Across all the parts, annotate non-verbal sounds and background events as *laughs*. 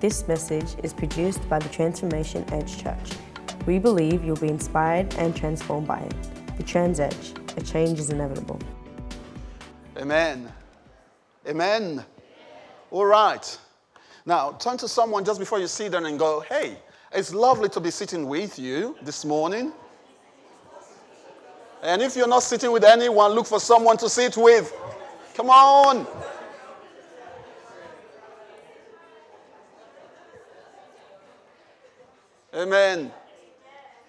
This message is produced by the Transformation Edge Church. We believe you'll be inspired and transformed by it. The Trans Edge, a change is inevitable. Amen. Amen. All right. Now, turn to someone just before you sit down and go, hey, it's lovely to be sitting with you this morning. And if you're not sitting with anyone, look for someone to sit with. Come on. Amen.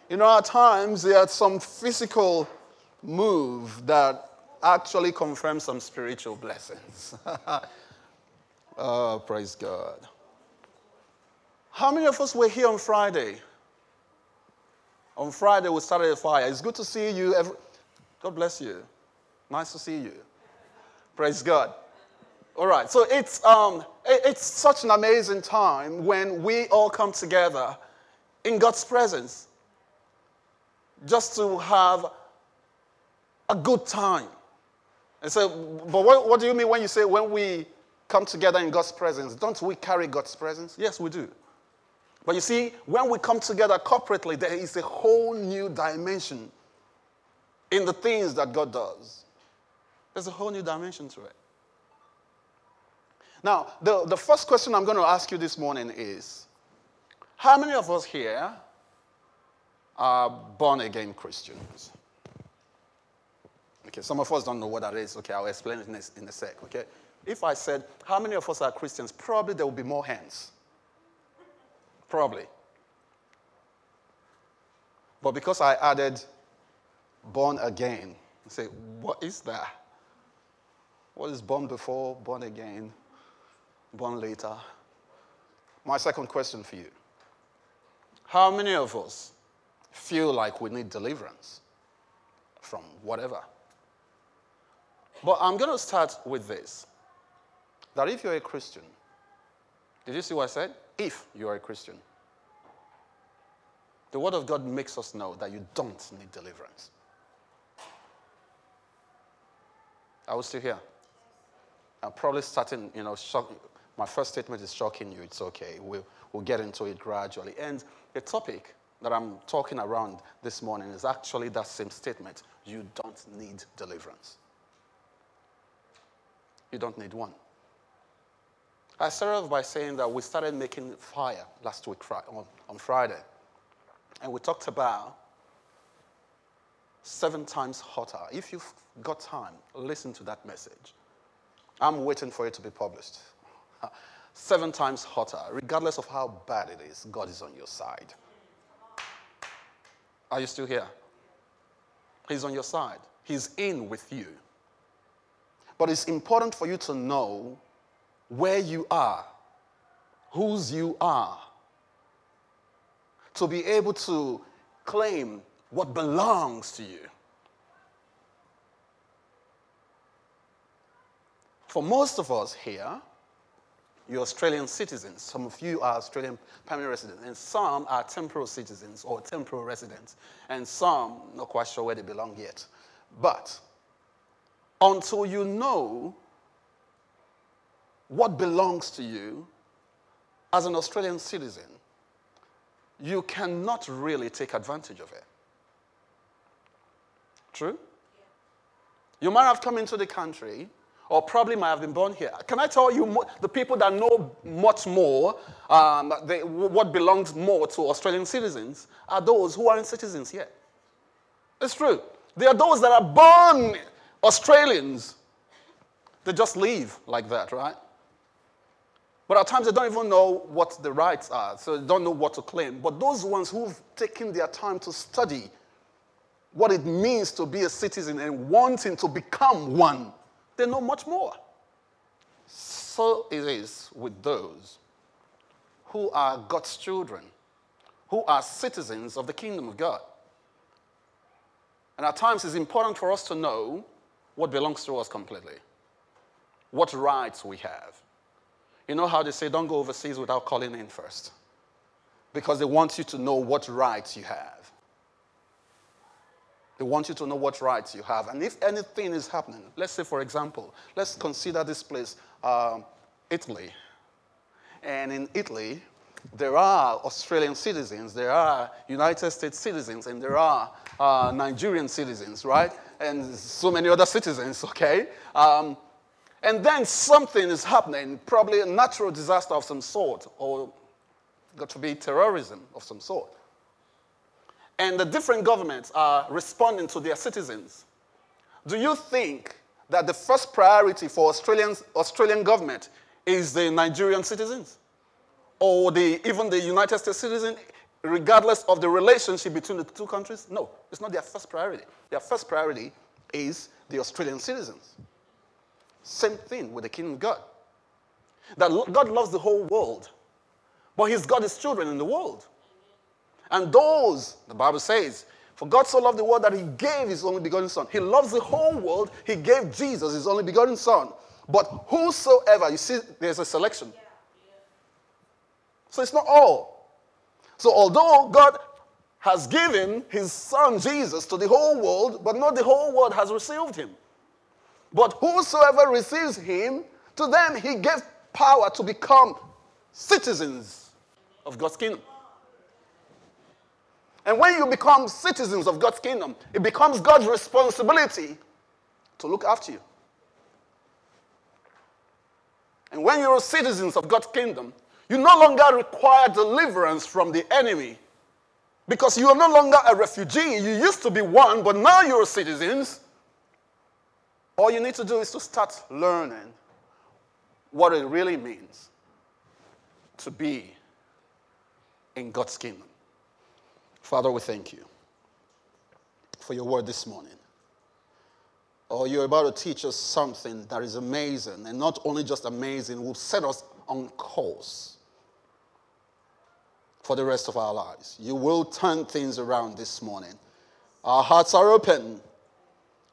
You know, at times there are some physical move that actually confirm some spiritual blessings. *laughs* oh, praise God. How many of us were here on Friday? On Friday, we started a fire. It's good to see you. Every... God bless you. Nice to see you. Praise God. All right, so it's, um, it's such an amazing time when we all come together in God's presence just to have a good time. And so, but what, what do you mean when you say when we come together in God's presence? Don't we carry God's presence? Yes, we do. But you see, when we come together corporately, there is a whole new dimension in the things that God does. There's a whole new dimension to it. Now, the, the first question I'm going to ask you this morning is How many of us here are born again Christians? Okay, some of us don't know what that is. Okay, I'll explain it in a, in a sec. Okay, if I said, How many of us are Christians? Probably there will be more hands. Probably. But because I added born again, I say, What is that? What is born before, born again, born later? My second question for you How many of us feel like we need deliverance from whatever? But I'm going to start with this that if you're a Christian, did you see what I said? If you are a Christian, the Word of God makes us know that you don't need deliverance. I we still here? I'm probably starting, you know, shock, my first statement is shocking you. It's okay. We'll, we'll get into it gradually. And the topic that I'm talking around this morning is actually that same statement. You don't need deliverance. You don't need one. I started off by saying that we started making fire last week on Friday. And we talked about seven times hotter. If you've got time, listen to that message. I'm waiting for it to be published. *laughs* seven times hotter. Regardless of how bad it is, God is on your side. Are you still here? He's on your side, He's in with you. But it's important for you to know where you are, whose you are, to be able to claim what belongs to you. For most of us here, you're Australian citizens. Some of you are Australian permanent residents, and some are temporal citizens or temporal residents, and some not quite sure where they belong yet. But until you know what belongs to you as an Australian citizen, you cannot really take advantage of it. True? You might have come into the country or probably might have been born here. Can I tell you, the people that know much more, um, they, what belongs more to Australian citizens, are those who aren't citizens yet. It's true. There are those that are born Australians. They just leave like that, right? But at times they don't even know what the rights are, so they don't know what to claim. But those ones who've taken their time to study what it means to be a citizen and wanting to become one, they know much more. So it is with those who are God's children, who are citizens of the kingdom of God. And at times it's important for us to know what belongs to us completely, what rights we have. You know how they say, don't go overseas without calling in first? Because they want you to know what rights you have. They want you to know what rights you have. And if anything is happening, let's say, for example, let's consider this place, uh, Italy. and in Italy, there are Australian citizens, there are United States citizens, and there are uh, Nigerian citizens, right? And so many other citizens, *laughs* okay? Um, and then something is happening, probably a natural disaster of some sort, or got to be terrorism of some sort. And the different governments are responding to their citizens. Do you think that the first priority for Australians, Australian government is the Nigerian citizens? Or the, even the United States citizen, regardless of the relationship between the two countries? No, it's not their first priority. Their first priority is the Australian citizens. Same thing with the kingdom of God. That God loves the whole world, but He's got His children in the world. And those, the Bible says, for God so loved the world that He gave His only begotten Son. He loves the whole world. He gave Jesus His only begotten Son. But whosoever, you see, there's a selection. So it's not all. So although God has given His Son Jesus to the whole world, but not the whole world has received Him. But whosoever receives him, to them he gave power to become citizens of God's kingdom. And when you become citizens of God's kingdom, it becomes God's responsibility to look after you. And when you're citizens of God's kingdom, you no longer require deliverance from the enemy because you are no longer a refugee. You used to be one, but now you're citizens. All you need to do is to start learning what it really means to be in God's kingdom. Father, we thank you for your word this morning. Oh, you're about to teach us something that is amazing, and not only just amazing, will set us on course for the rest of our lives. You will turn things around this morning. Our hearts are open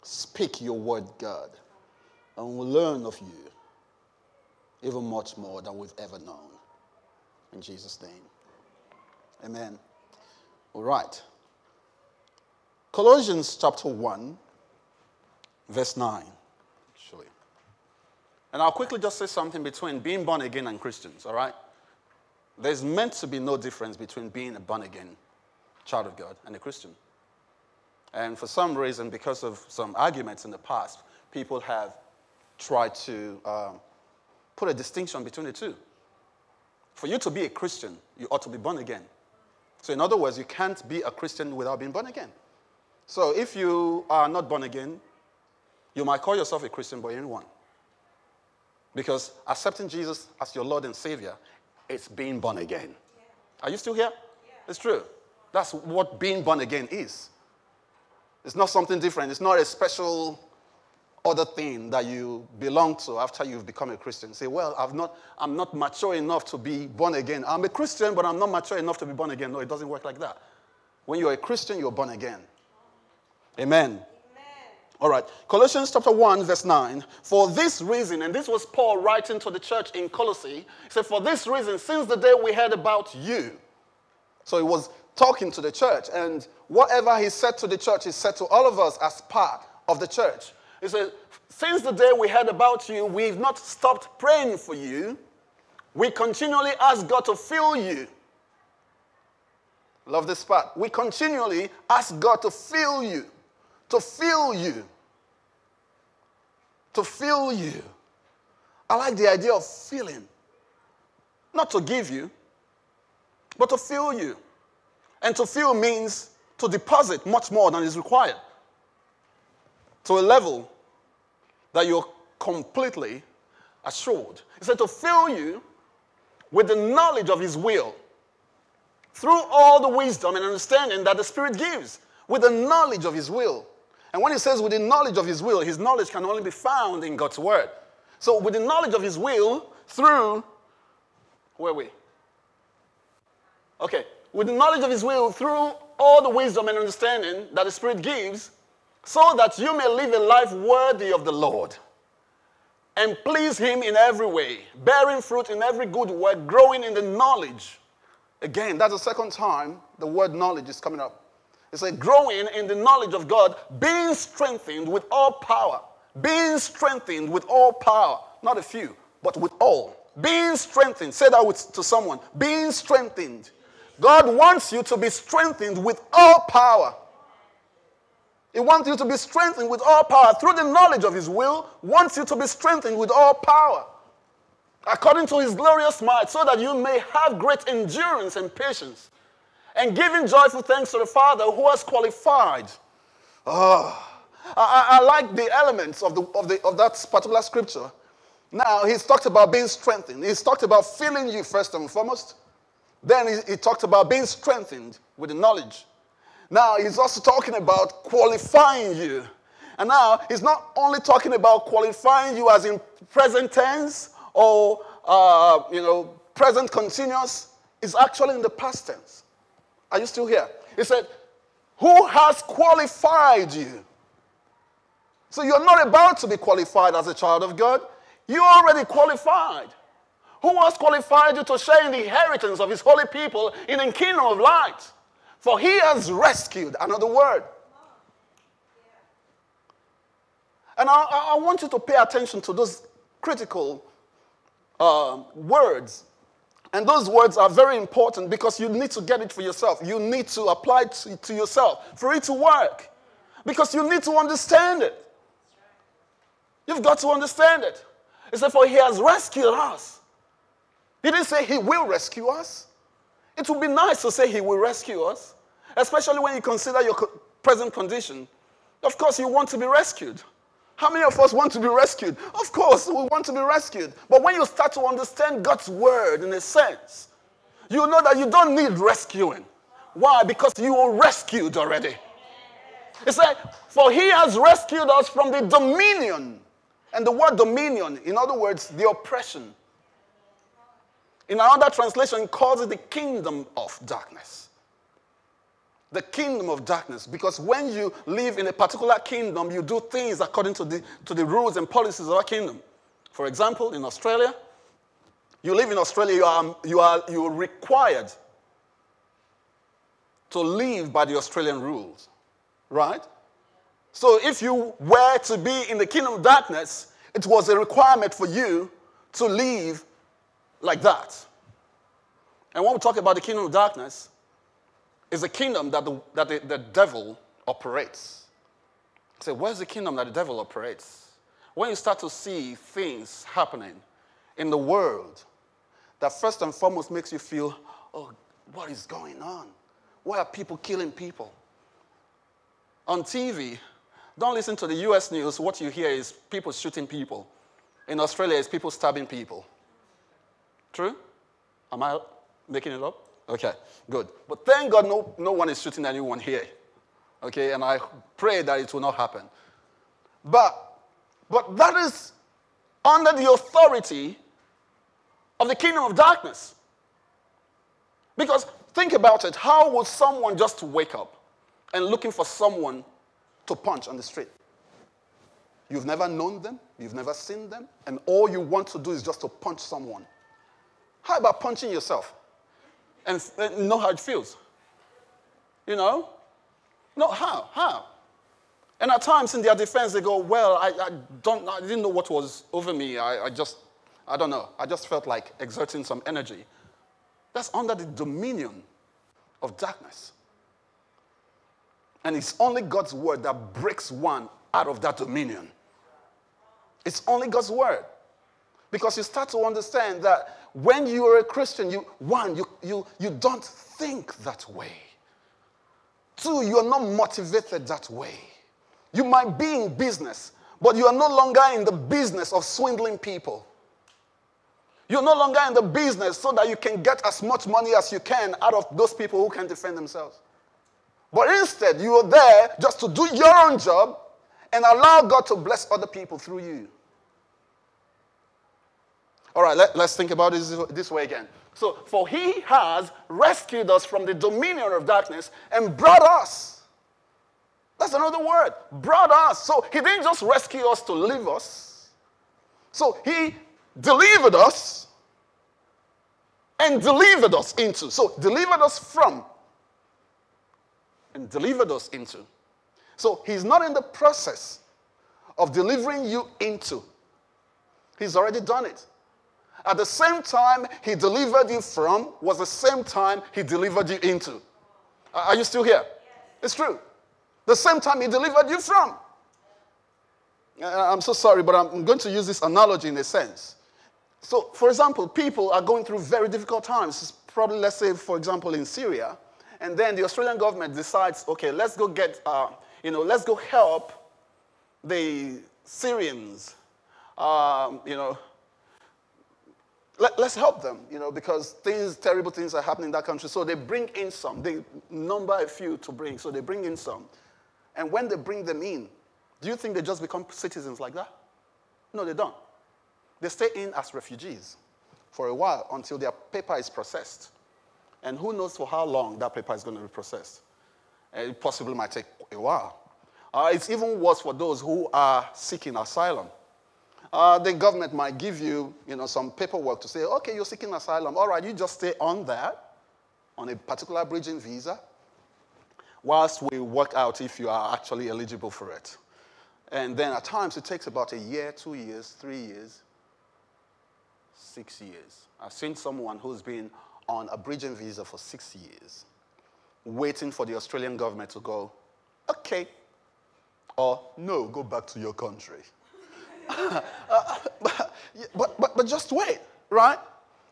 Speak your word, God, and we'll learn of you even much more than we've ever known. In Jesus' name. Amen. All right. Colossians chapter 1, verse 9, actually. And I'll quickly just say something between being born again and Christians, all right? There's meant to be no difference between being a born again child of God and a Christian. And for some reason, because of some arguments in the past, people have tried to um, put a distinction between the two. For you to be a Christian, you ought to be born again. So, in other words, you can't be a Christian without being born again. So, if you are not born again, you might call yourself a Christian, but you're anyone. Because accepting Jesus as your Lord and Savior is being born again. Are you still here? It's true. That's what being born again is. It's not something different. It's not a special other thing that you belong to after you've become a Christian. Say, well, I've not, I'm not mature enough to be born again. I'm a Christian, but I'm not mature enough to be born again. No, it doesn't work like that. When you're a Christian, you're born again. Amen. Amen. All right. Colossians chapter 1, verse 9. For this reason, and this was Paul writing to the church in Colossae, he said, For this reason, since the day we heard about you. So it was talking to the church. And whatever he said to the church, he said to all of us as part of the church. He said, Since the day we heard about you, we've not stopped praying for you. We continually ask God to fill you. Love this part. We continually ask God to fill you, to fill you, to fill you. I like the idea of filling. Not to give you, but to fill you. And to fill means to deposit much more than is required to a level that you're completely assured. He said to fill you with the knowledge of His will through all the wisdom and understanding that the Spirit gives, with the knowledge of His will. And when He says with the knowledge of His will, His knowledge can only be found in God's Word. So, with the knowledge of His will, through, where we? Okay, with the knowledge of his will through all the wisdom and understanding that the Spirit gives, so that you may live a life worthy of the Lord and please him in every way, bearing fruit in every good work, growing in the knowledge. Again, that's the second time the word knowledge is coming up. It's like growing in the knowledge of God, being strengthened with all power, being strengthened with all power, not a few, but with all. Being strengthened. Say that with, to someone. Being strengthened. God wants you to be strengthened with all power. He wants you to be strengthened with all power through the knowledge of His will, wants you to be strengthened with all power according to His glorious might, so that you may have great endurance and patience, and giving joyful thanks to the Father who has qualified. Oh, I, I like the elements of, the, of, the, of that particular scripture. Now, he's talked about being strengthened. He's talked about filling you first and foremost. Then he, he talked about being strengthened with the knowledge. Now, he's also talking about qualifying you. And now, he's not only talking about qualifying you as in present tense or, uh, you know, present continuous. It's actually in the past tense. Are you still here? He said, Who has qualified you? So you're not about to be qualified as a child of God. You're already qualified. Who has qualified you to share in the inheritance of his holy people in the kingdom of light? For he has rescued, another word. And I, I want you to pay attention to those critical uh, words. And those words are very important because you need to get it for yourself. You need to apply it to, to yourself for it to work. Because you need to understand it. You've got to understand it. He said, For he has rescued us. He didn't say he will rescue us. It would be nice to say he will rescue us, especially when you consider your present condition. Of course, you want to be rescued. How many of us want to be rescued? Of course, we want to be rescued. But when you start to understand God's word in a sense, you know that you don't need rescuing. Why? Because you were rescued already. He said, For he has rescued us from the dominion and the word dominion, in other words, the oppression. In another translation, it calls it the kingdom of darkness. The kingdom of darkness. Because when you live in a particular kingdom, you do things according to the, to the rules and policies of that kingdom. For example, in Australia, you live in Australia, you are, you are, you are required to live by the Australian rules, right? So if you were to be in the kingdom of darkness, it was a requirement for you to live like that. And when we talk about the kingdom of darkness, it's a kingdom that the, that the, the devil operates. So where's the kingdom that the devil operates? When you start to see things happening in the world that first and foremost makes you feel, oh, what is going on? Why are people killing people? On TV, don't listen to the US news. What you hear is people shooting people. In Australia, it's people stabbing people. True? Am I making it up? Okay, good. But thank God no, no one is shooting anyone here. Okay, and I pray that it will not happen. But, but that is under the authority of the kingdom of darkness. Because think about it how would someone just wake up and looking for someone to punch on the street. You've never known them, you've never seen them, and all you want to do is just to punch someone. How about punching yourself and, and uh, know how it feels? You know? No, how? How? And at times in their defense, they go, Well, I, I don't, I didn't know what was over me. I, I just, I don't know. I just felt like exerting some energy. That's under the dominion of darkness. And it's only God's word that breaks one out of that dominion. It's only God's word. Because you start to understand that when you are a Christian, you one, you, you, you don't think that way. Two, you are not motivated that way. You might be in business, but you are no longer in the business of swindling people. You're no longer in the business so that you can get as much money as you can out of those people who can defend themselves. But instead, you are there just to do your own job and allow God to bless other people through you. All right, let, us think about this this way again. So, for he has rescued us from the dominion of darkness and brought us. That's another word. Brought us. So, he didn't just rescue us to leave us. So, he delivered us and delivered us into. So, delivered us from and delivered us into. So he's not in the process of delivering you into. He's already done it. At the same time he delivered you from was the same time he delivered you into. Are you still here? It's true. The same time he delivered you from. I'm so sorry, but I'm going to use this analogy in a sense. So, for example, people are going through very difficult times. Probably, let's say, for example, in Syria, and then the Australian government decides, okay, let's go get, uh, you know, let's go help the Syrians, um, you know, let, us help them, you know, because things, terrible things are happening in that country. So they bring in some. They number a few to bring, so they bring in some. And when they bring them in, do you think they just become citizens like that? No, they don't. They stay in as refugees for a while until their paper is processed. And who knows for how long that paper is going to be processed. It possibly might take a while. Uh, it's even worse for those who are seeking asylum. Uh, the government might give you, you know, some paperwork to say, okay, you're seeking asylum. All right, you just stay on that, on a particular bridging visa, whilst we work out if you are actually eligible for it. And then at times it takes about a year, two years, three years, six years. I've seen someone who's been on a bridging visa for six years, waiting for the Australian government to go, okay, or no, go back to your country. *laughs* but, but, but just wait, right?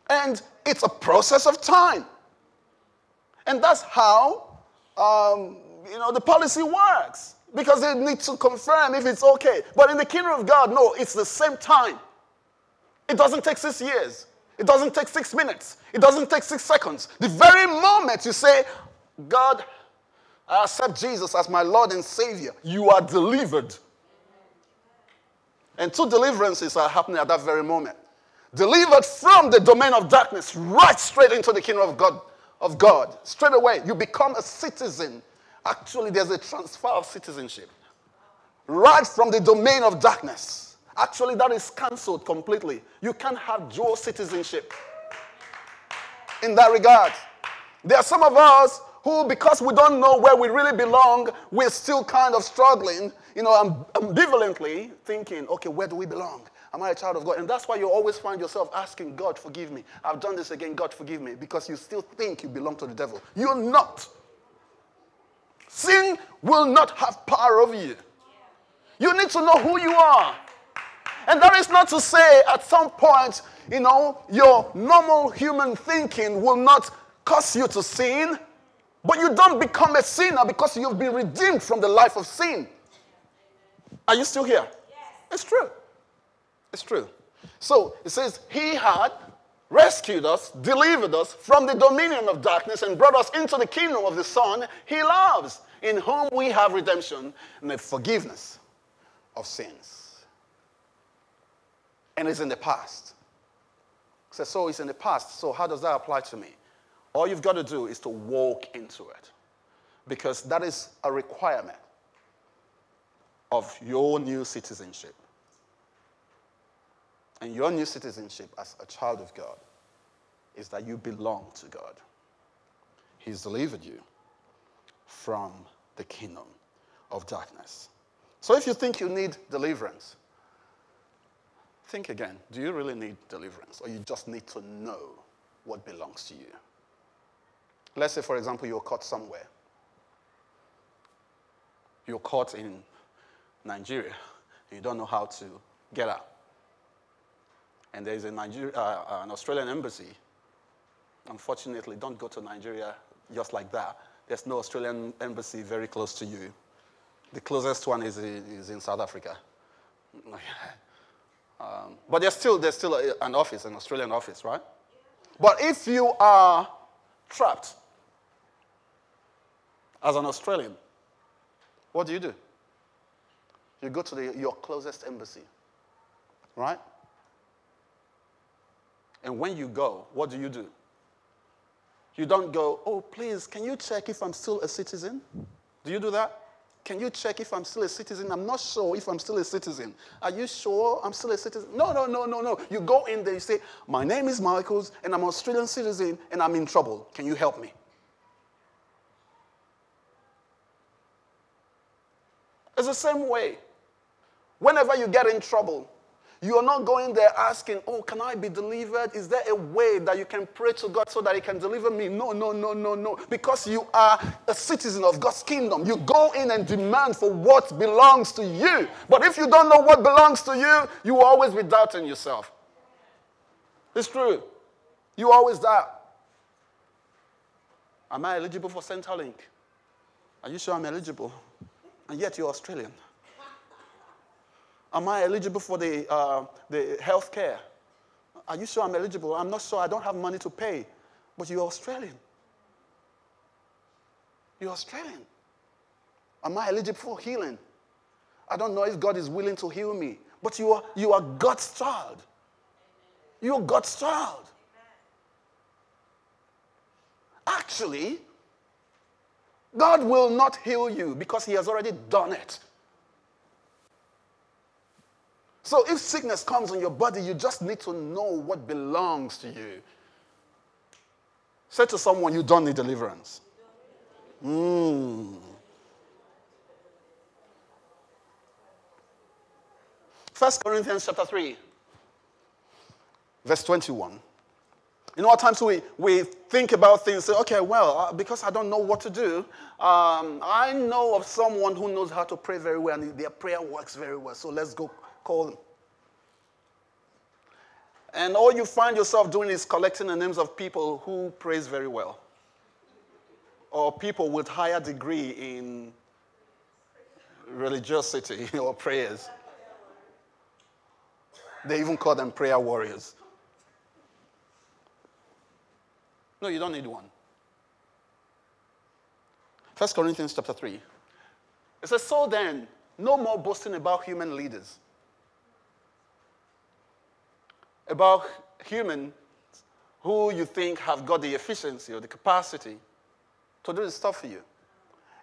And it's a process of time. And that's how, um, you know, the policy works because they need to confirm if it's okay. But in the kingdom of God, no, it's the same time. It doesn't take six years. It doesn't take six minutes. It doesn't take six seconds. The very moment you say, God, I accept Jesus as my Lord and Savior, you are delivered. And two deliverances are happening at that very moment. Delivered from the domain of darkness, right straight into the kingdom of God. Of God. Straight away, you become a citizen. Actually, there's a transfer of citizenship. Right from the domain of darkness. Actually, that is cancelled completely. You can't have dual citizenship in that regard. There are some of us who, because we don't know where we really belong, we're still kind of struggling, you know, I'm ambivalently thinking, okay, where do we belong? Am I a child of God? And that's why you always find yourself asking, God, forgive me. I've done this again, God, forgive me, because you still think you belong to the devil. You're not. Sin will not have power over you. You need to know who you are. And that is not to say at some point, you know, your normal human thinking will not cause you to sin. But you don't become a sinner because you've been redeemed from the life of sin. Are you still here? Yes. It's true. It's true. So it says, He had rescued us, delivered us from the dominion of darkness, and brought us into the kingdom of the Son He loves, in whom we have redemption and the forgiveness of sins. And it's in the past. So, so it's in the past. So, how does that apply to me? All you've got to do is to walk into it because that is a requirement of your new citizenship. And your new citizenship as a child of God is that you belong to God. He's delivered you from the kingdom of darkness. So if you think you need deliverance, think again. Do you really need deliverance? Or you just need to know what belongs to you? Let's say, for example, you're caught somewhere. You're caught in Nigeria. You don't know how to get out. And there's a uh, uh, an Australian embassy. Unfortunately, don't go to Nigeria just like that. There's no Australian embassy very close to you. The closest one is, is in South Africa. *laughs* um, but there's still, there's still an office, an Australian office, right? But if you are trapped as an Australian, what do you do? You go to the, your closest embassy, right? And when you go, what do you do? You don't go, oh, please, can you check if I'm still a citizen? Do you do that? Can you check if I'm still a citizen? I'm not sure if I'm still a citizen. Are you sure I'm still a citizen? No, no, no, no, no. You go in there, you say, My name is Michaels, and I'm an Australian citizen, and I'm in trouble. Can you help me? It's the same way. Whenever you get in trouble, You are not going there asking, Oh, can I be delivered? Is there a way that you can pray to God so that He can deliver me? No, no, no, no, no. Because you are a citizen of God's kingdom. You go in and demand for what belongs to you. But if you don't know what belongs to you, you will always be doubting yourself. It's true. You always doubt. Am I eligible for Centrelink? Are you sure I'm eligible? And yet you're Australian. Am I eligible for the, uh, the health care? Are you sure I'm eligible? I'm not sure. I don't have money to pay. But you're Australian. You're Australian. Am I eligible for healing? I don't know if God is willing to heal me. But you are, you are God's child. You're God's child. Actually, God will not heal you because He has already done it. So if sickness comes on your body, you just need to know what belongs to you. Say to someone, you don't need deliverance. Mm. First Corinthians chapter 3, verse 21. You know, at times we, we think about things, say, okay, well, uh, because I don't know what to do, um, I know of someone who knows how to pray very well, and their prayer works very well, so let's go call them. And all you find yourself doing is collecting the names of people who praise very well, or people with higher degree in religiosity *laughs* or prayers. They even call them prayer warriors. No, you don't need one. 1 Corinthians chapter 3. It says, So then, no more boasting about human leaders, about humans who you think have got the efficiency or the capacity to do this stuff for you.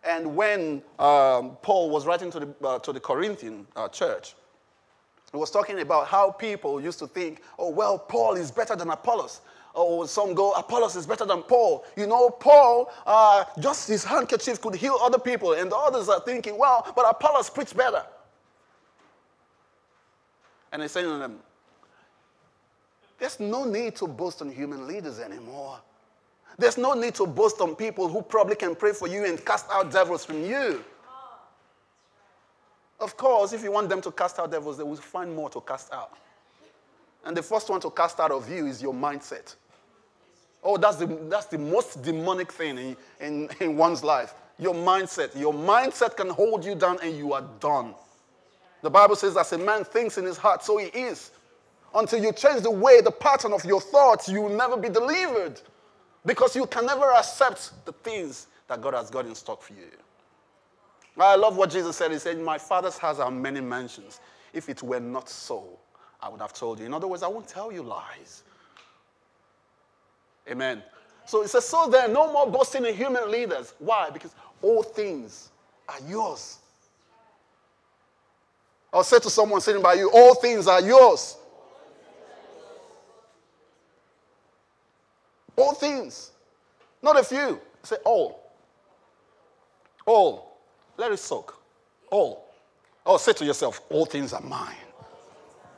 And when um, Paul was writing to the, uh, to the Corinthian uh, church, he was talking about how people used to think, oh, well, Paul is better than Apollos or some go, Apollos is better than Paul. You know, Paul, uh, just his handkerchief could heal other people, and the others are thinking, well, but Apollos preached better. And he's saying to them, there's no need to boast on human leaders anymore. There's no need to boast on people who probably can pray for you and cast out devils from you. Of course, if you want them to cast out devils, they will find more to cast out. And the first one to cast out of you is your mindset. Oh, that's the, that's the most demonic thing in, in, in one's life. Your mindset. Your mindset can hold you down and you are done. The Bible says, as a man thinks in his heart, so he is. Until you change the way, the pattern of your thoughts, you will never be delivered. Because you can never accept the things that God has got in stock for you. I love what Jesus said. He said, My father's house are many mansions. If it were not so, I would have told you. In other words, I won't tell you lies. Amen. So it says, so there, no more boasting in human leaders. Why? Because all things are yours. I'll say to someone sitting by you, all things are yours. All things. Not a few. Say all. All. Let it soak. All. Oh, say to yourself, all things are mine.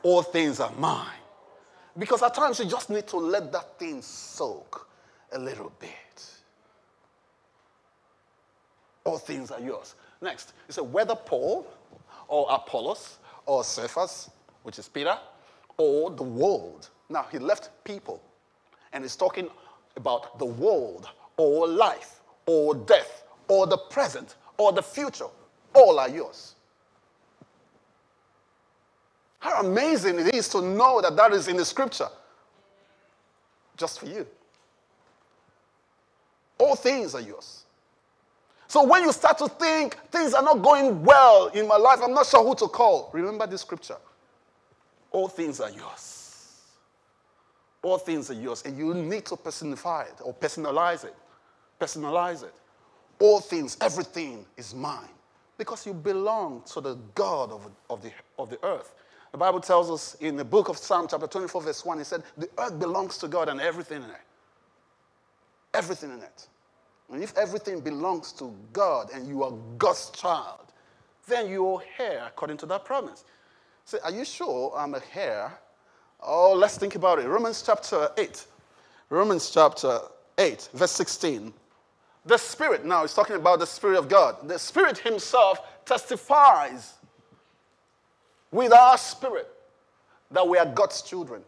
All things are mine. Because at times you just need to let that thing soak a little bit. All things are yours. Next, he said, whether Paul or Apollos or Cephas, which is Peter, or the world. Now, he left people and he's talking about the world or life or death or the present or the future. All are yours. How amazing it is to know that that is in the scripture just for you. All things are yours. So when you start to think things are not going well in my life, I'm not sure who to call, remember this scripture. All things are yours. All things are yours. And you need to personify it or personalize it. Personalize it. All things, everything is mine. Because you belong to the God of, of, the, of the earth. The Bible tells us in the book of Psalm, chapter 24, verse 1, it said, The earth belongs to God and everything in it. Everything in it. And if everything belongs to God and you are God's child, then you are here according to that promise. Say, are you sure I'm a heir? Oh, let's think about it. Romans chapter 8. Romans chapter 8, verse 16. The Spirit, now is talking about the Spirit of God. The Spirit Himself testifies with our spirit that we are God's children.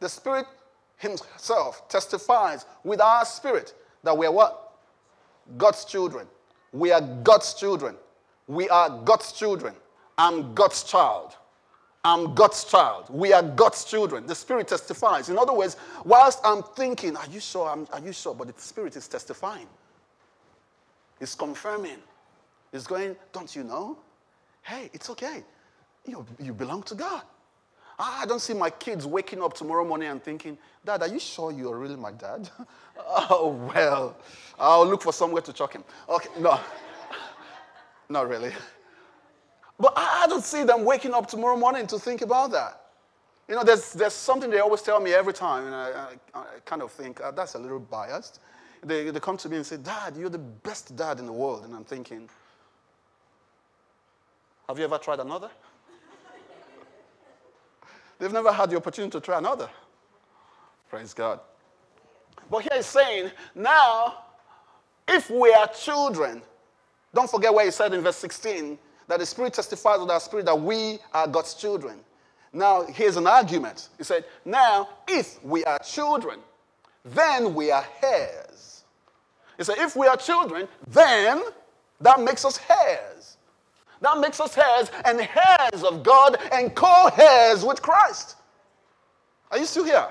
The Spirit Himself testifies with our spirit that we are what? God's children. We are God's children. We are God's children. I'm God's child. I'm God's child. We are God's children. The Spirit testifies. In other words, whilst I'm thinking, are you sure? I'm, are you sure? But the Spirit is testifying. It's confirming. It's going, don't you know? Hey, it's okay. You, you belong to God. I don't see my kids waking up tomorrow morning and thinking, Dad, are you sure you're really my dad? *laughs* oh, well, I'll look for somewhere to chuck him. Okay, no, *laughs* not really. But I don't see them waking up tomorrow morning to think about that. You know, there's, there's something they always tell me every time, and I, I, I kind of think uh, that's a little biased. They, they come to me and say, Dad, you're the best dad in the world. And I'm thinking, Have you ever tried another? They've never had the opportunity to try another. Praise God. But here he's saying, now, if we are children, don't forget what he said in verse 16 that the Spirit testifies with our spirit that we are God's children. Now, here's an argument. He said, Now, if we are children, then we are heirs. He said, If we are children, then that makes us heirs. That makes us heirs and heirs of God and co heirs with Christ. Are you still here?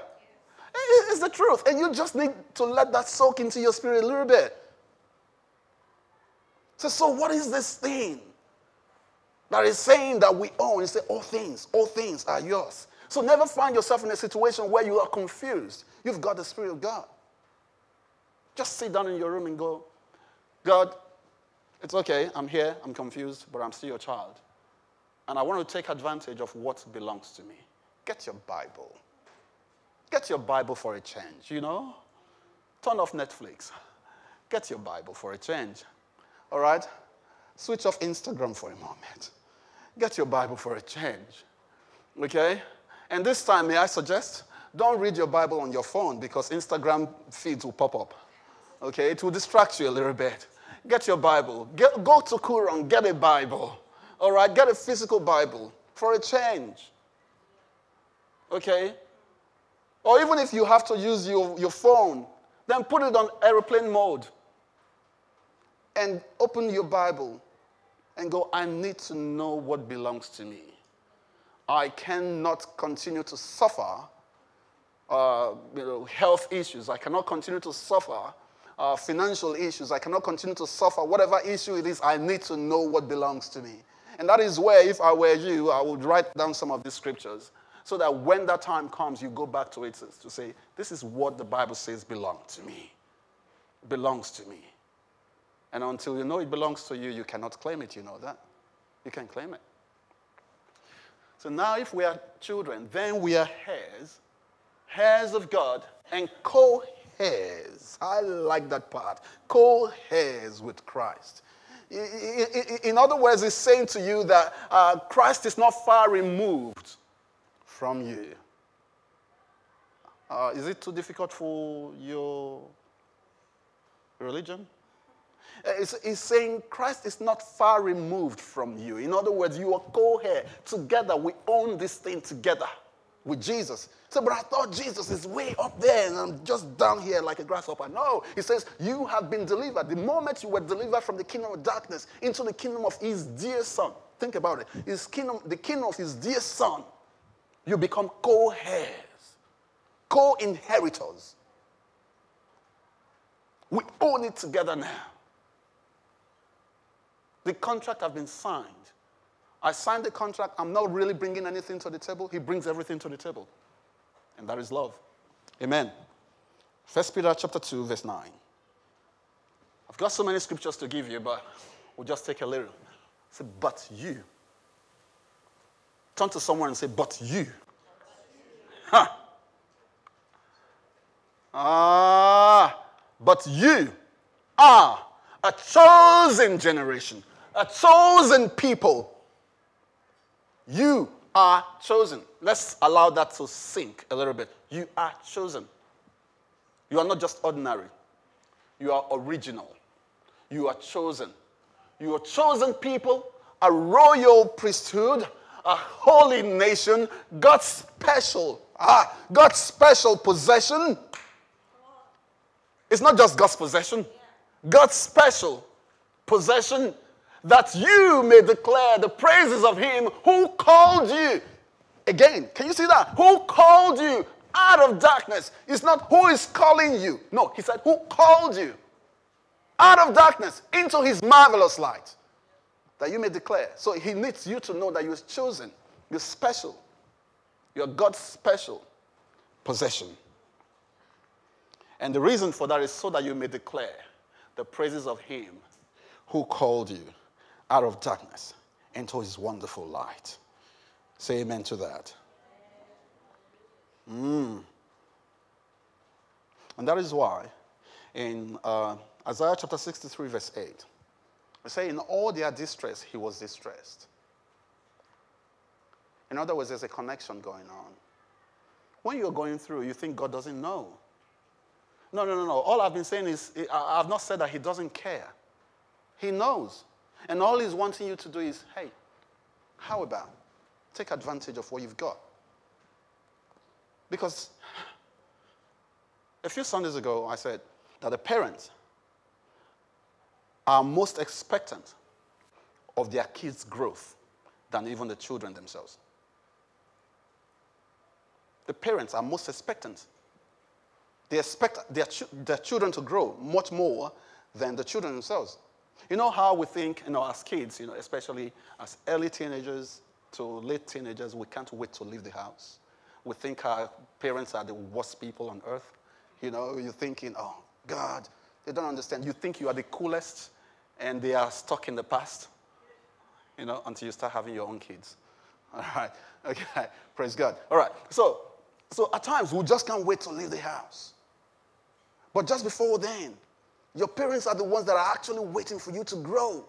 It's the truth. And you just need to let that soak into your spirit a little bit. So, so what is this thing? that is saying that we own. You say, all things, all things are yours. So never find yourself in a situation where you are confused. You've got the Spirit of God. Just sit down in your room and go, God, it's okay, I'm here, I'm confused, but I'm still your child. And I want to take advantage of what belongs to me. Get your Bible. Get your Bible for a change, you know? Turn off Netflix. Get your Bible for a change. All right? Switch off Instagram for a moment. Get your Bible for a change. Okay? And this time, may I suggest, don't read your Bible on your phone because Instagram feeds will pop up. Okay? It will distract you a little bit. Get your Bible. Get, go to Koorong, get a Bible. All right? Get a physical Bible for a change. Okay? Or even if you have to use your, your phone, then put it on aeroplane mode and open your Bible and go, I need to know what belongs to me. I cannot continue to suffer uh, you know, health issues. I cannot continue to suffer uh, financial issues. I cannot continue to suffer whatever issue it is. I need to know what belongs to me. And that is where, if I were you, I would write down some of these scriptures so that when that time comes, you go back to it to say, This is what the Bible says belongs to me. Belongs to me. And until you know it belongs to you, you cannot claim it. You know that? You can claim it. So now, if we are children, then we are heirs, heirs of God, and co heirs. I like that part. Co heirs with Christ. In other words, it's saying to you that uh, Christ is not far removed from you. Uh, is it too difficult for your religion? It's, it's, saying Christ is not far removed from you. In other words, you are co heir. Together, we own this thing together with Jesus. So, but I thought Jesus is way up there and I'm just down here like a grasshopper. No, he says, You have been delivered. The moment you were delivered from the kingdom of darkness into the kingdom of his dear son, think about it. His kingdom, the kingdom of his dear son, you become co heirs, co inheritors. We own it together now. The contract has been signed. I signed the contract. I'm not really bringing anything to the table. He brings everything to the table. And that is love. Amen. First Peter chapter 2, verse 9. I've got so many scriptures to give you, but we'll just take a little. Say, but you. Turn to someone and say, but you. Huh. Ah, but you are a chosen generation, a chosen people. You are chosen. Let's allow that to sink a little bit. You are chosen. You are not just ordinary, you are original. You are chosen. You are chosen people, a royal priesthood, a holy nation, God's special, ah, God's special possession. It's not just God's possession, God's special possession that you may declare the praises of him who called you. Again, can you see that? Who called you out of darkness? It's not who is calling you. No, he said, who called you out of darkness into his marvelous light that you may declare. So he needs you to know that you're chosen, you're special, you're God's special possession. And the reason for that is so that you may declare the praises of him who called you out of darkness into his wonderful light. Say amen to that. Mm. And that is why in uh, Isaiah chapter 63, verse 8, we say, In all their distress, he was distressed. In other words, there's a connection going on. When you're going through, you think God doesn't know. No, no, no, no. All I've been saying is, I've not said that he doesn't care. He knows. And all he's wanting you to do is, hey, how about take advantage of what you've got? Because a few Sundays ago, I said that the parents are most expectant of their kids' growth than even the children themselves. The parents are most expectant. They expect their, their children to grow much more than the children themselves. You know how we think, you know, as kids, you know, especially as early teenagers to late teenagers, we can't wait to leave the house. We think our parents are the worst people on earth. You know, you're thinking, oh, God, they don't understand. You think you are the coolest, and they are stuck in the past, you know, until you start having your own kids. *laughs* All right, okay, praise God. All right, so, so at times we just can't wait to leave the house. But just before then, your parents are the ones that are actually waiting for you to grow.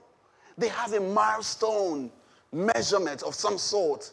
They have a milestone measurement of some sort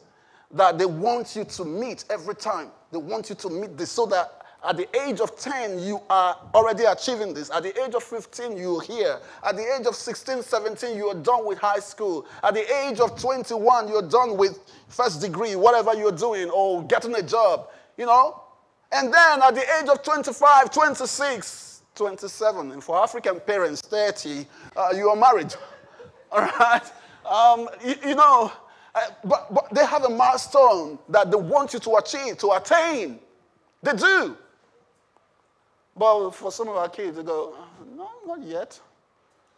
that they want you to meet every time. They want you to meet this so that at the age of 10, you are already achieving this. At the age of 15, you're here. At the age of 16, 17, you are done with high school. At the age of 21, you're done with first degree, whatever you're doing, or getting a job, you know? And then at the age of 25, 26, 27. And for African parents, 30, uh, you are married. *laughs* All right? Um, you, you, know, uh, but, but they have a milestone that they want you to achieve, to attain. They do. But for some of our kids, they go, no, not yet.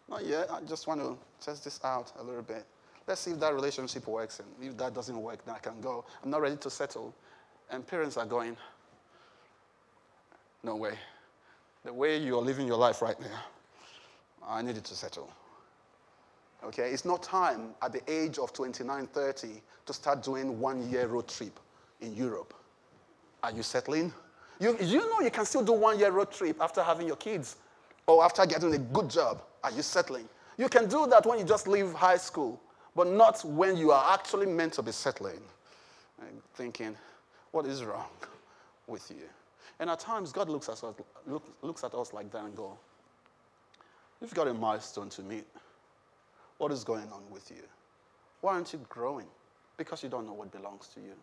Not yet. I just want to test this out a little bit. Let's see if that relationship works. And if that doesn't work, then I can go. I'm not ready to settle. And parents are going, no way the way you're living your life right now, I needed to settle. Okay, it's not time at the age of 29, 30 to start doing one year road trip in Europe. Are you settling? You, you know you can still do one year road trip after having your kids or after getting a good job. Are you settling? You can do that when you just leave high school, but not when you are actually meant to be settling. And thinking, what is wrong with you? And at times, God looks at us, look, looks at us like that and go, You've got a milestone to meet. What is going on with you? Why aren't you growing? Because you don't know what belongs to you.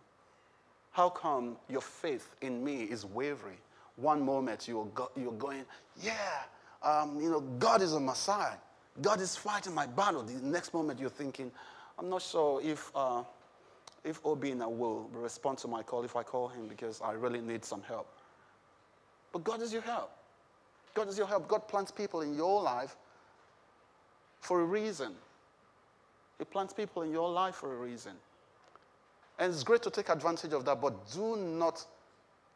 How come your faith in me is wavering? One moment you're, go, you're going, yeah, um, you know, God is a Messiah. God is fighting my battle. The next moment you're thinking, I'm not sure if, uh, if Obina will respond to my call if I call him because I really need some help. But God is your help. God is your help. God plants people in your life for a reason. He plants people in your life for a reason. And it's great to take advantage of that, but do not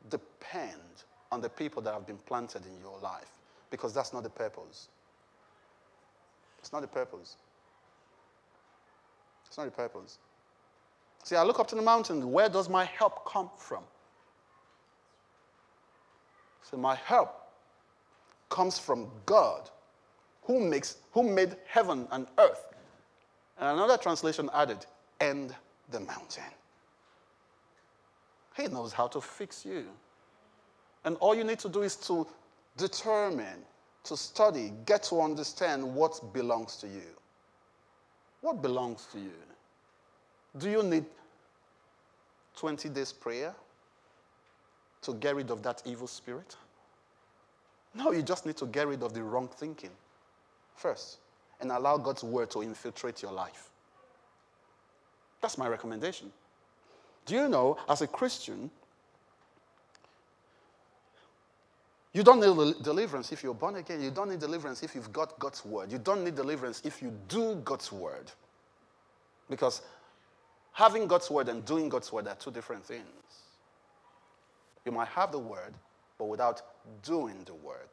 depend on the people that have been planted in your life because that's not the purpose. It's not the purpose. It's not the purpose. See, I look up to the mountain. Where does my help come from? So my help comes from God, who makes who made heaven and earth. And another translation added, and the mountain. He knows how to fix you. And all you need to do is to determine, to study, get to understand what belongs to you. What belongs to you? Do you need 20 days prayer to get rid of that evil spirit? No, you just need to get rid of the wrong thinking first and allow God's word to infiltrate your life. That's my recommendation. Do you know, as a Christian, you don't need deliverance if you're born again. You don't need deliverance if you've got God's word. You don't need deliverance if you do God's word. Because having God's word and doing God's word are two different things. You might have the word, but without doing the word.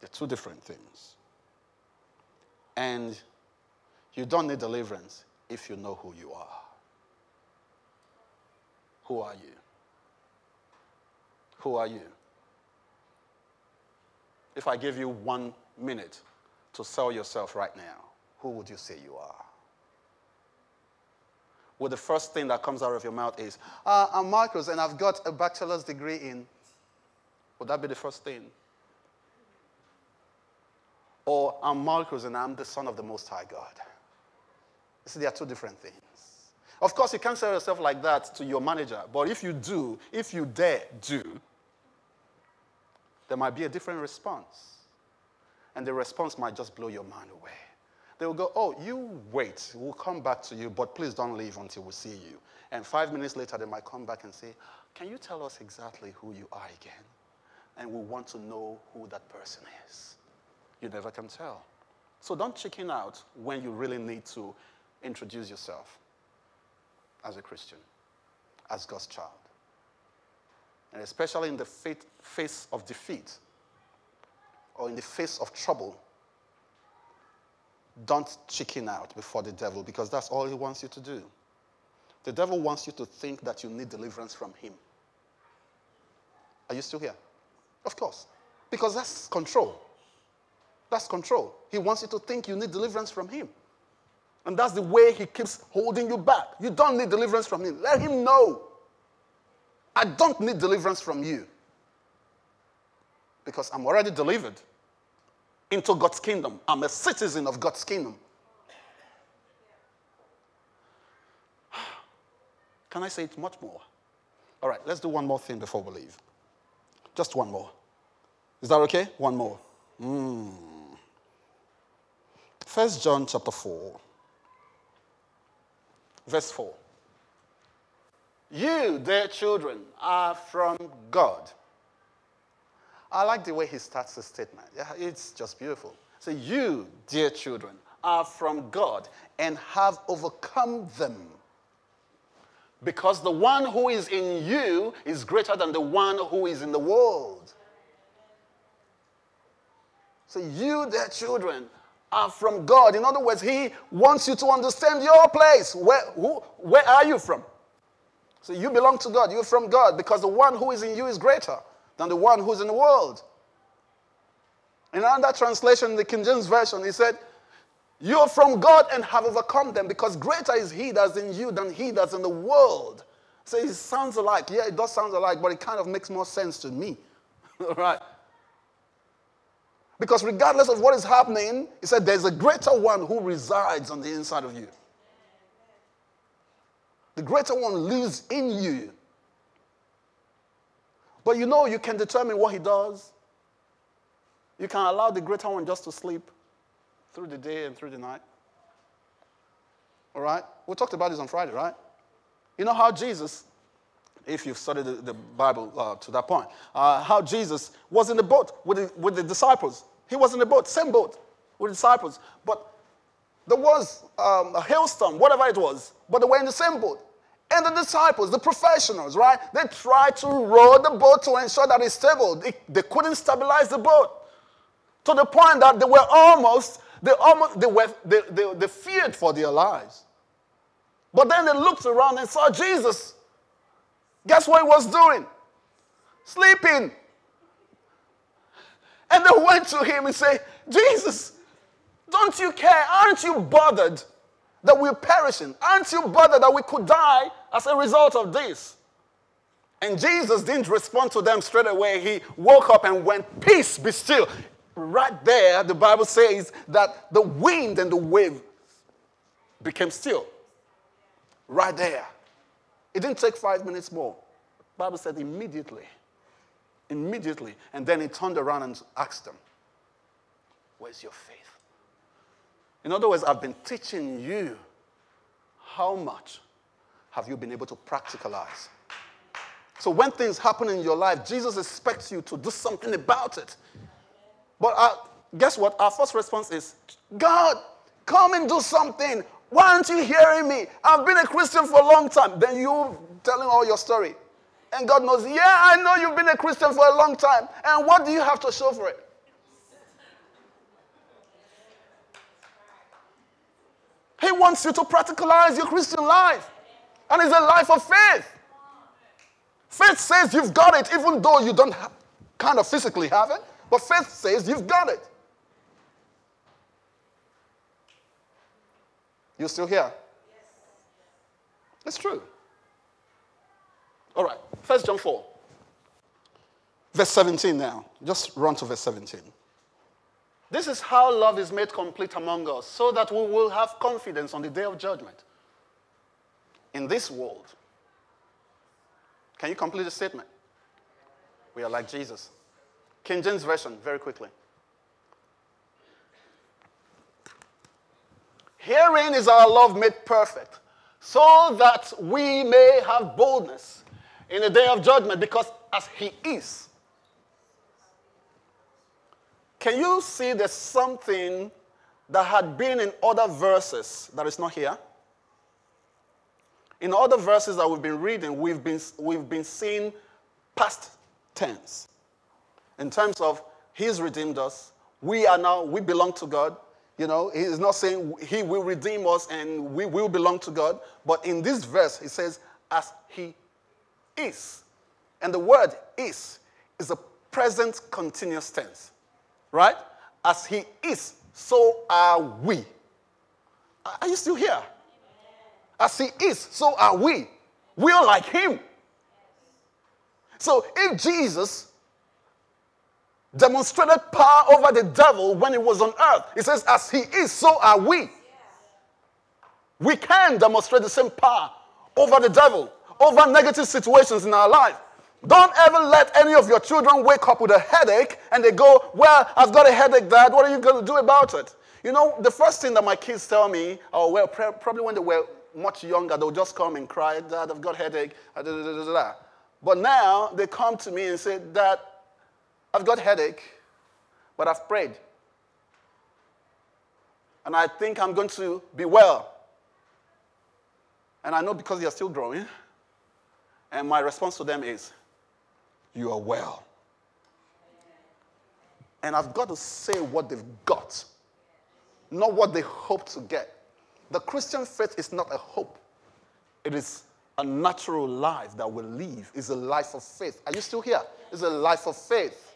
They're two different things. And you don't need deliverance if you know who you are. Who are you? Who are you? If I give you one minute to sell yourself right now, who would you say you are? Well, the first thing that comes out of your mouth is, uh, I'm Marcus and I've got a bachelor's degree in. Would that be the first thing? Or I'm Marcus and I'm the son of the Most High God. You see, they are two different things. Of course, you can't sell yourself like that to your manager, but if you do, if you dare do, there might be a different response. And the response might just blow your mind away. They will go, Oh, you wait, we'll come back to you, but please don't leave until we see you. And five minutes later, they might come back and say, Can you tell us exactly who you are again? And we want to know who that person is. You never can tell. So don't chicken out when you really need to introduce yourself as a Christian, as God's child. And especially in the face of defeat or in the face of trouble, don't chicken out before the devil because that's all he wants you to do. The devil wants you to think that you need deliverance from him. Are you still here? Of course. Because that's control. That's control. He wants you to think you need deliverance from him. And that's the way he keeps holding you back. You don't need deliverance from him. Let him know. I don't need deliverance from you. Because I'm already delivered into God's kingdom. I'm a citizen of God's kingdom. *sighs* Can I say it much more? All right, let's do one more thing before we leave. Just one more. Is that okay? One more. Mm. First John chapter 4 verse 4. You, dear children, are from God. I like the way he starts the statement. Yeah, it's just beautiful. So, you, dear children, are from God and have overcome them. Because the one who is in you is greater than the one who is in the world. So, you, dear children, are from God. In other words, He wants you to understand your place. Where, who, where are you from? So you belong to God. You're from God because the one who is in you is greater than the one who's in the world. In another translation, the King James Version, he said, You're from God and have overcome them because greater is He that's in you than He that's in the world. So it sounds alike. Yeah, it does sound alike, but it kind of makes more sense to me. *laughs* All right. Because regardless of what is happening, he said there's a greater one who resides on the inside of you. The greater one lives in you. But you know, you can determine what he does. You can allow the greater one just to sleep through the day and through the night. All right? We talked about this on Friday, right? You know how Jesus if you've studied the, Bible uh, to that point, uh, how Jesus was in the boat with the, with the disciples. He was in the boat, same boat with the disciples. But there was um, a hailstorm, whatever it was, but they were in the same boat. And the disciples, the professionals, right? They tried to row the boat to ensure that it's stable. They, they couldn't stabilize the boat to the point that they were almost, they almost, they, were, they, they, they feared for their lives. But then they looked around and saw Jesus Guess what he was doing? Sleeping. And they *laughs* went to him and said, Jesus, don't you care? Aren't you bothered that we're perishing. Aren't you bothered that we could die as a result of this? And Jesus didn't respond to them straight away. He woke up and went, Peace, be still. Right there, the Bible says that the wind and the wave became still. Right there. It didn't take five minutes more. The Bible said immediately. Immediately. And then he turned around and asked them, Where's your faith? In other words, I've been teaching you how much have you been able to practicalize? So when things happen in your life, Jesus expects you to do something about it. But guess what? Our first response is, God, come and do something. Why aren't you hearing me? I've been a Christian for a long time. Then you telling all your story. And God knows, yeah, I know you've been a Christian for a long time. And what do you have to show for it? He wants you to practicalize your Christian life. And it's a life of faith. Faith says you've got it, even though you don't ha- kind of physically have it. But faith says you've got it. You still here? Yes. It's true. All right, First John 4. Verse 17 now. Just run to verse 17. This is how love is made complete among us, so that we will have confidence on the day of judgment. In this world, can you complete the statement? We are like Jesus. King James Version, very quickly. Herein is our love made perfect, so that we may have boldness in the day of judgment, because as He is. Can you see there's something that had been in other verses that is not here? In other verses that we've been reading, we've been, we've been seeing past tense in terms of He's redeemed us. We are now, we belong to God. You know, He's not saying He will redeem us and we will belong to God. But in this verse, He says, as He is. And the word is is a present continuous tense, right? As He is, so are we. Are you still here? As he is, so are we. We are like him. So if Jesus demonstrated power over the devil when he was on earth, he says, as he is, so are we. We can demonstrate the same power over the devil, over negative situations in our life. Don't ever let any of your children wake up with a headache and they go, Well, I've got a headache, Dad. What are you going to do about it? You know, the first thing that my kids tell me, oh, well, probably when they were much younger, they'll just come and cry, Dad, I've got a headache. Uh, but now they come to me and say, Dad, I've got a headache, but I've prayed. And I think I'm going to be well. And I know because they are still growing. And my response to them is, You are well. And I've got to say what they've got, not what they hope to get. The Christian faith is not a hope, it is a natural life that we live. It's a life of faith. Are you still here? It's a life of faith.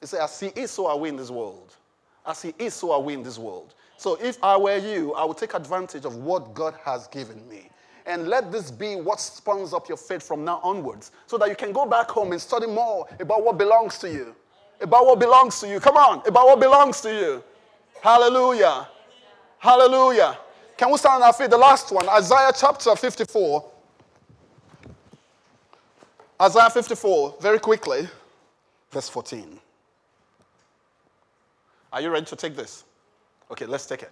It's as He is, so are we in this world. As He is, so are we in this world. So if I were you, I would take advantage of what God has given me. And let this be what spawns up your faith from now onwards so that you can go back home and study more about what belongs to you. About what belongs to you. Come on, about what belongs to you. Hallelujah. Hallelujah. Can we stand on our feet? The last one, Isaiah chapter 54. Isaiah 54, very quickly, verse 14. Are you ready to take this? Okay, let's take it.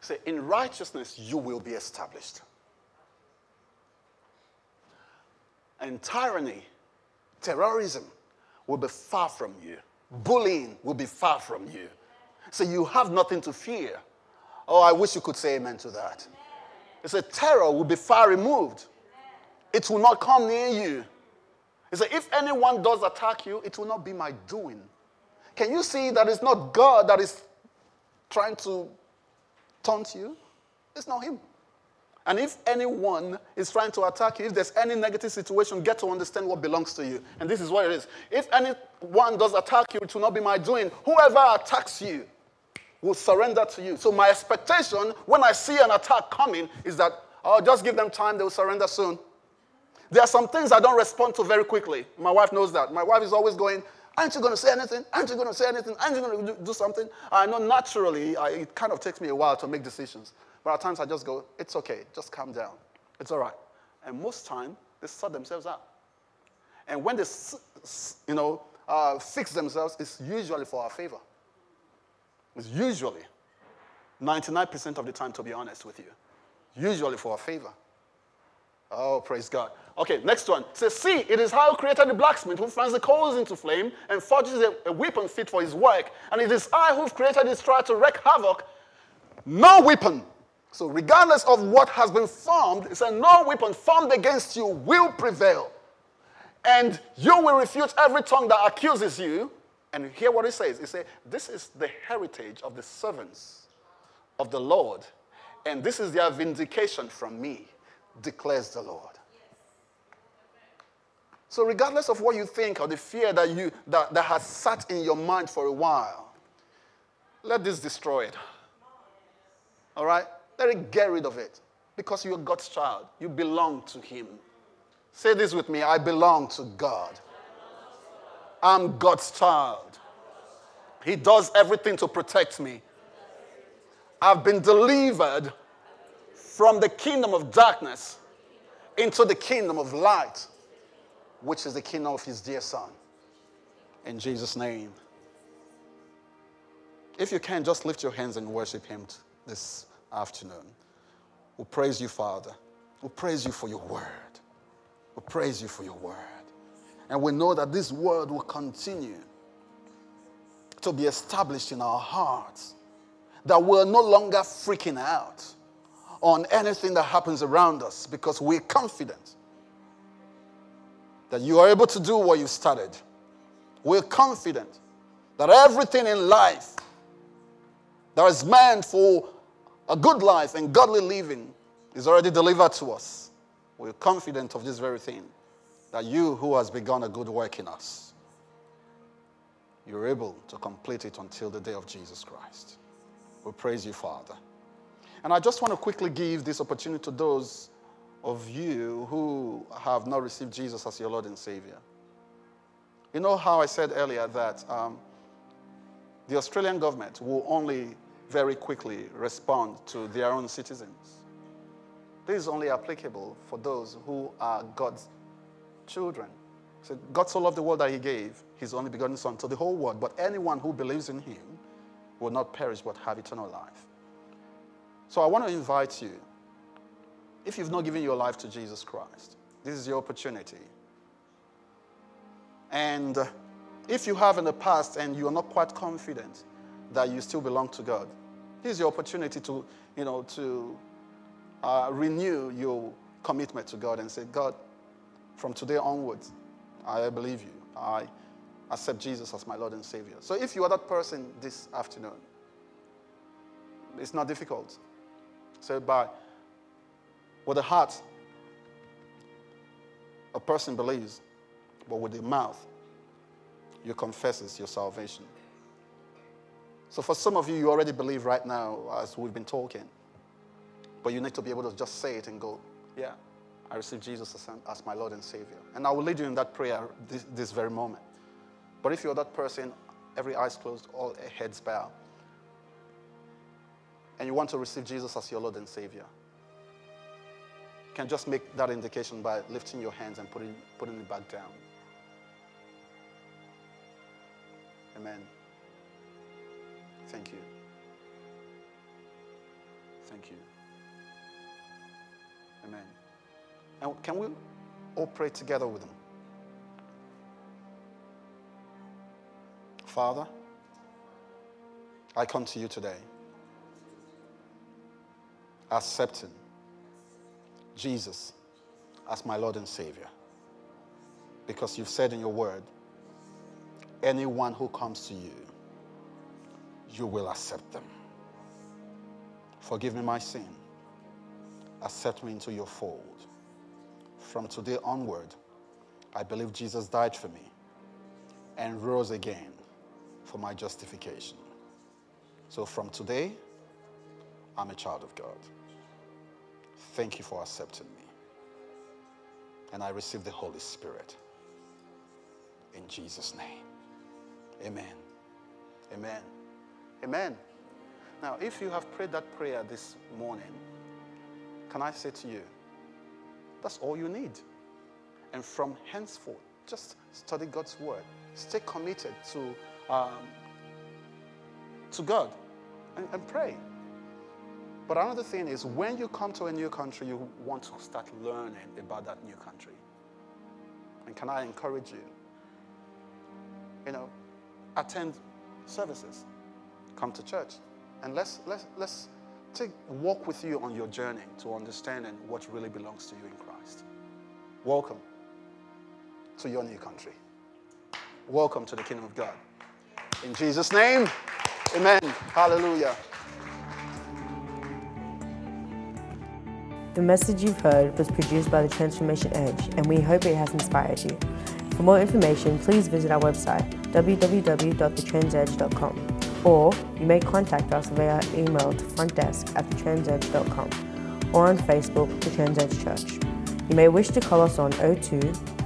Say, in righteousness you will be established. And tyranny, terrorism will be far from you. Bullying will be far from you. So you have nothing to fear. Oh, I wish you could say amen to that. It's a terror will be far removed. It will not come near you. He said, if anyone does attack you, it will not be my doing. Can you see that it's not God that is trying to taunt you? It's not Him. And if anyone is trying to attack you, if there's any negative situation, get to understand what belongs to you. And this is what it is. If anyone does attack you, it will not be my doing. Whoever attacks you, will surrender to you. So my expectation when I see an attack coming is that I'll just give them time, they will surrender soon. There are some things I don't respond to very quickly. My wife knows that. My wife is always going, Aren't you going to say anything? Aren't you going to say anything? Aren't you going to do, something? I know naturally I, it kind of takes me a while to make decisions. But at times I just go, It's okay, just calm down. It's all right. And most time they sort themselves out. And when they, you know, uh, fix themselves, it's usually for our favor. It's usually 99% of the time, to be honest with you. Usually for our favor. Oh, praise God. Okay, next one. It says, See, it is how created the blacksmith who fans the coals into flame and forges a, a weapon fit for his work. And it is I who've created this trial to wreak havoc. No weapon. So, regardless of what has been formed, it said, No weapon formed against you will prevail. And you will refute every tongue that accuses you. And hear what it says. It says, This is the heritage of the servants of the Lord, and this is their vindication from me declares the Lord. So, regardless of what you think or the fear that, you, that, that has sat in your mind for a while, let this destroy it. All right? It get rid of it. Because you're God's child. You belong to Him. Say this with me I belong to God. I'm God's child. He does everything to protect me. I've been delivered from the kingdom of darkness into the kingdom of light, which is the kingdom of his dear son. In Jesus' name. If you can, just lift your hands and worship him this afternoon. We praise you, Father. We praise you for your word. We praise you for your word. And we know that this word will continue to be established in our hearts, that we're no longer freaking out on anything that happens around us because we're confident that you are able to do what you started. We're confident that everything in life that is meant for a good life and godly living is already delivered to us. We're confident of this very thing that you who has begun a good work in us, you're able to complete it until the day of Jesus Christ. We praise you, Father. And I just want to quickly give this opportunity to those of you who have not received Jesus as your Lord and Savior. You know how I said earlier that um, the Australian government will only very quickly respond to their own citizens. This is only applicable for those who are God's children. So God so loved the world that He gave His only begotten Son to the whole world, but anyone who believes in Him will not perish but have eternal life. So I want to invite you, if you've not given your life to Jesus Christ, this is your opportunity. And if you have in the past and you are not quite confident that you still belong to God, this is your opportunity to, you know, to uh, renew your commitment to God and say, God, from today onwards, I believe you. I accept Jesus as my Lord and Savior. So if you are that person this afternoon, it's not difficult. So by with the heart, a person believes, but with the mouth, you confesses your salvation. So for some of you, you already believe right now as we've been talking, but you need to be able to just say it and go, yeah, I receive Jesus as, my Lord and Savior. And I will lead you in that prayer this, this very moment. But if you're that person, every eyes closed, all heads bowed and you want to receive Jesus as your Lord and Savior, you can just make that indication by lifting your hands and putting, putting it back down. Amen. Thank you. Thank you. Amen. And can we all pray together with them? Father, I come to you today accepting Jesus as my Lord and Savior. Because you've said in your word, anyone who comes to you, you will accept them. Forgive me my sin. Accept me into your fold. From today onward, I believe Jesus died for me and rose again for my justification. So from today, I'm a child of God. Thank you for accepting me. And I receive the Holy Spirit. In Jesus' name. Amen. Amen. Amen. Now, if you have prayed that prayer this morning, can I say to you, that's all you need. And from henceforth, just study God's word. Stay committed to, um, to God and, and pray. But another thing is when you come to a new country, you want to start learning about that new country. And can I encourage you? You know, attend services, come to church, and let's let's let's take walk with you on your journey to understanding what really belongs to you in Christ. Welcome to your new country. Welcome to the kingdom of God. In Jesus' name, amen. Hallelujah. The message you've heard was produced by the Transformation Edge, and we hope it has inspired you. For more information, please visit our website www.thetransedge.com or you may contact us via email to frontdesk at thetransedge.com or on Facebook, The Transedge Church. You may wish to call us on 02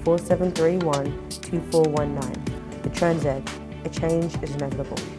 4731 2419. The Transedge, a change is inevitable.